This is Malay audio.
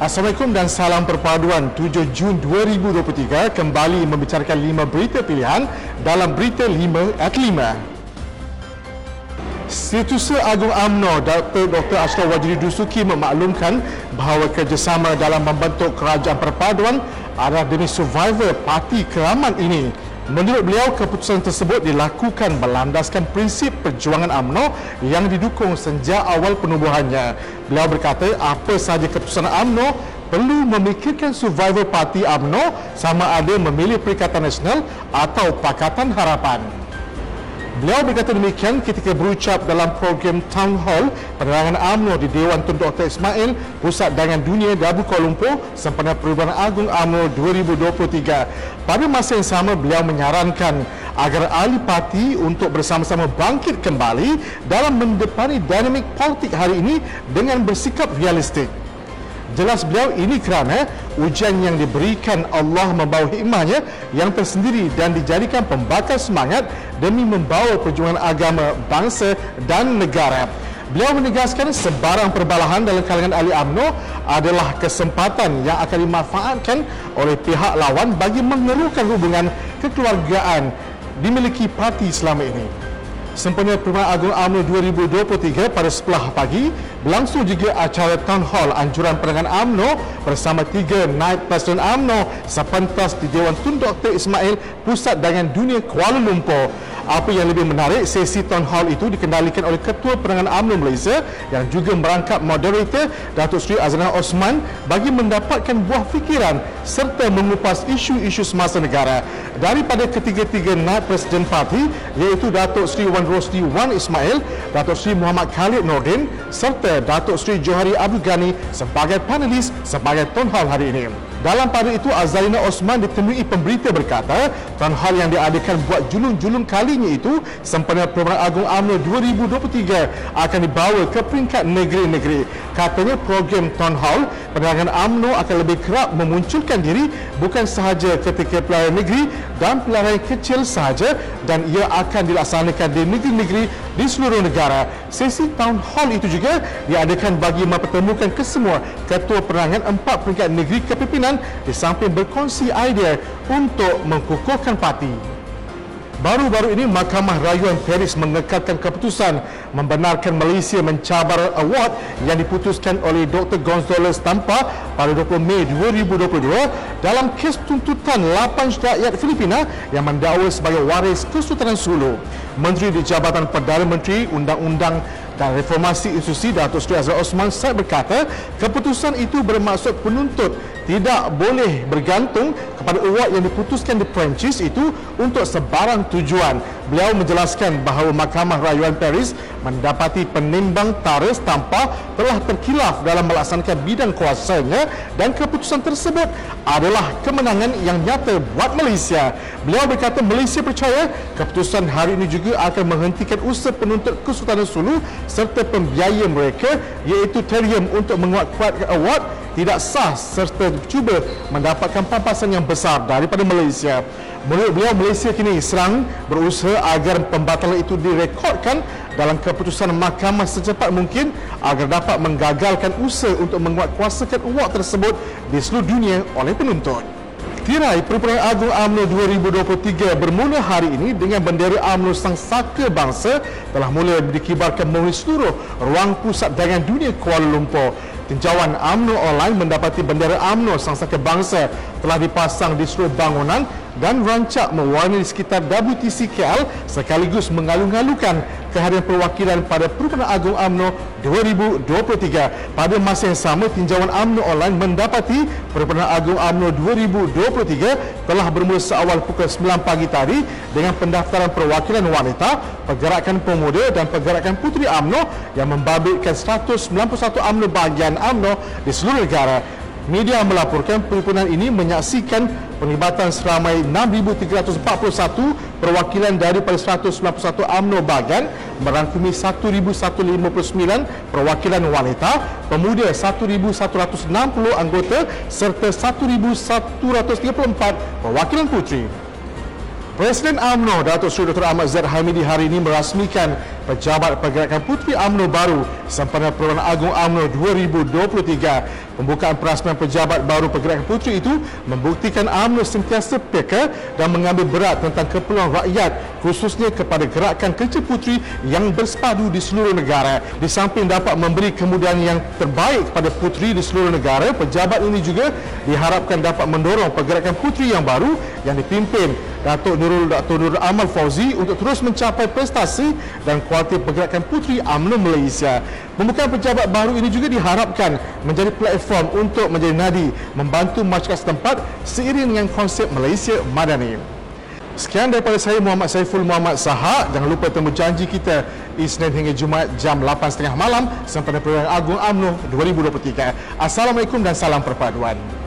Assalamualaikum dan salam perpaduan 7 Jun 2023 kembali membicarakan 5 berita pilihan dalam berita 5 at 5. Setiausaha Agung AMNO Dr. Dr. Ashraf Wajiri Dusuki memaklumkan bahawa kerjasama dalam membentuk kerajaan perpaduan adalah demi survival parti keramat ini. Menurut beliau, keputusan tersebut dilakukan berlandaskan prinsip perjuangan AMNO yang didukung sejak awal penubuhannya. Beliau berkata, apa sahaja keputusan AMNO perlu memikirkan survival parti AMNO sama ada memilih Perikatan Nasional atau Pakatan Harapan. Beliau berkata demikian ketika berucap dalam program Town Hall penerangan UMNO di Dewan Tun Dr. Ismail Pusat Dagangan Dunia Dabu Kuala Lumpur sempena Perubahan Agung UMNO 2023. Pada masa yang sama beliau menyarankan agar ahli parti untuk bersama-sama bangkit kembali dalam mendepani dinamik politik hari ini dengan bersikap realistik. Jelas beliau ini kerana ujian yang diberikan Allah membawa hikmahnya yang tersendiri dan dijadikan pembakar semangat demi membawa perjuangan agama, bangsa dan negara. Beliau menegaskan sebarang perbalahan dalam kalangan ahli UMNO adalah kesempatan yang akan dimanfaatkan oleh pihak lawan bagi mengeruhkan hubungan kekeluargaan dimiliki parti selama ini. Sempena Pertubuhan Agung UMNO 2023 pada sebelah pagi, berlangsung juga acara Town Hall Anjuran Perangan UMNO bersama tiga naib Presiden UMNO sepentas di Dewan Tun Dr. Ismail Pusat Dagangan Dunia Kuala Lumpur. Apa yang lebih menarik, sesi Town Hall itu dikendalikan oleh Ketua Perangan UMNO Malaysia yang juga merangkap moderator Datuk Seri Azlan Osman bagi mendapatkan buah fikiran serta mengupas isu-isu semasa negara daripada ketiga-tiga naib Presiden Parti iaitu Datuk Seri Wan Rosli Wan Ismail, Datuk Seri Muhammad Khalid Nordin serta Datuk Seri Johari Abdul Ghani sebagai panelis sebagai town hall hari ini. Dalam pada itu Azalina Osman ditemui pemberita berkata town hall yang diadakan buat julung-julung kalinya itu sempena Program Agung UMNO 2023 akan dibawa ke peringkat negeri-negeri. Katanya program town hall penerangan UMNO akan lebih kerap memunculkan diri bukan sahaja ketika pelayaran negeri dan pelayaran kecil sahaja dan ia akan dilaksanakan di negeri-negeri di seluruh negara. Sesi town hall itu juga diadakan bagi mempertemukan kesemua ketua perangan empat peringkat negeri kepimpinan di samping berkongsi idea untuk mengkukuhkan parti. Baru-baru ini Mahkamah Rayuan Paris mengekalkan keputusan membenarkan Malaysia mencabar award yang diputuskan oleh Dr. Gonzales Tampa pada 20 Mei 2022 dalam kes tuntutan 8 rakyat Filipina yang mendakwa sebagai waris Kesultanan Sulu. Menteri di Jabatan Perdana Menteri Undang-Undang dan Reformasi Institusi Datuk Seri Azhar Osman Said berkata keputusan itu bermaksud penuntut tidak boleh bergantung kepada award yang diputuskan di Perancis itu untuk sebarang tujuan. Beliau menjelaskan bahawa Mahkamah Rayuan Paris mendapati penimbang tarikh tanpa telah terkilaf dalam melaksanakan bidang kuasanya dan keputusan tersebut adalah kemenangan yang nyata buat Malaysia. Beliau berkata Malaysia percaya keputusan hari ini juga akan menghentikan usaha penuntut Kesultanan Sulu serta pembiaya mereka iaitu Terium untuk menguat-kuatkan award tidak sah serta cuba mendapatkan pampasan yang besar daripada Malaysia. Menurut beliau, Malaysia kini serang berusaha agar pembatalan itu direkodkan dalam keputusan mahkamah secepat mungkin agar dapat menggagalkan usaha untuk menguatkuasakan uang tersebut di seluruh dunia oleh penuntut. Tirai Perhimpunan Agung UMNO 2023 bermula hari ini dengan bendera UMNO Sang Saka Bangsa telah mula dikibarkan melalui seluruh ruang pusat dagangan dunia Kuala Lumpur. Tinjauan UMNO online mendapati bendera UMNO Sang Saka Bangsa telah dipasang di seluruh bangunan dan rancak mewarnai di sekitar WTC KL sekaligus mengalu-alukan kehadiran perwakilan pada Perubahan Agung UMNO 2023. Pada masa yang sama, tinjauan UMNO online mendapati Perubahan Agung UMNO 2023 telah bermula seawal pukul 9 pagi tadi dengan pendaftaran perwakilan wanita, pergerakan pemuda dan pergerakan puteri UMNO yang membabitkan 191 UMNO bahagian UMNO di seluruh negara. Media melaporkan perhimpunan ini menyaksikan penglibatan seramai 6,341 perwakilan daripada 191 UMNO bahagian merangkumi 1,159 perwakilan wanita, pemuda 1,160 anggota serta 1,134 perwakilan puteri. Presiden AMNO Datuk Seri Dr. Ahmad Zaid Hamidi hari ini merasmikan pejabat pergerakan Puteri AMNO baru sempena Perwakilan Agung AMNO 2023. Pembukaan perasmian pejabat baru pergerakan Puteri itu membuktikan AMNO sentiasa peka dan mengambil berat tentang keperluan rakyat khususnya kepada gerakan kerja puteri yang bersepadu di seluruh negara. Di samping dapat memberi kemudahan yang terbaik kepada puteri di seluruh negara, pejabat ini juga diharapkan dapat mendorong pergerakan puteri yang baru yang dipimpin Datuk Nurul Datuk Nurul Amal Fauzi untuk terus mencapai prestasi dan kualiti pergerakan puteri UMNO Malaysia. Pembukaan pejabat baru ini juga diharapkan menjadi platform untuk menjadi nadi membantu masyarakat setempat seiring dengan konsep Malaysia Madani. Sekian daripada saya Muhammad Saiful Muhammad Sahak. Jangan lupa temu janji kita Isnin hingga Jumaat jam 8.30 malam sempena Perayaan Agung UMNO 2023. Assalamualaikum dan salam perpaduan.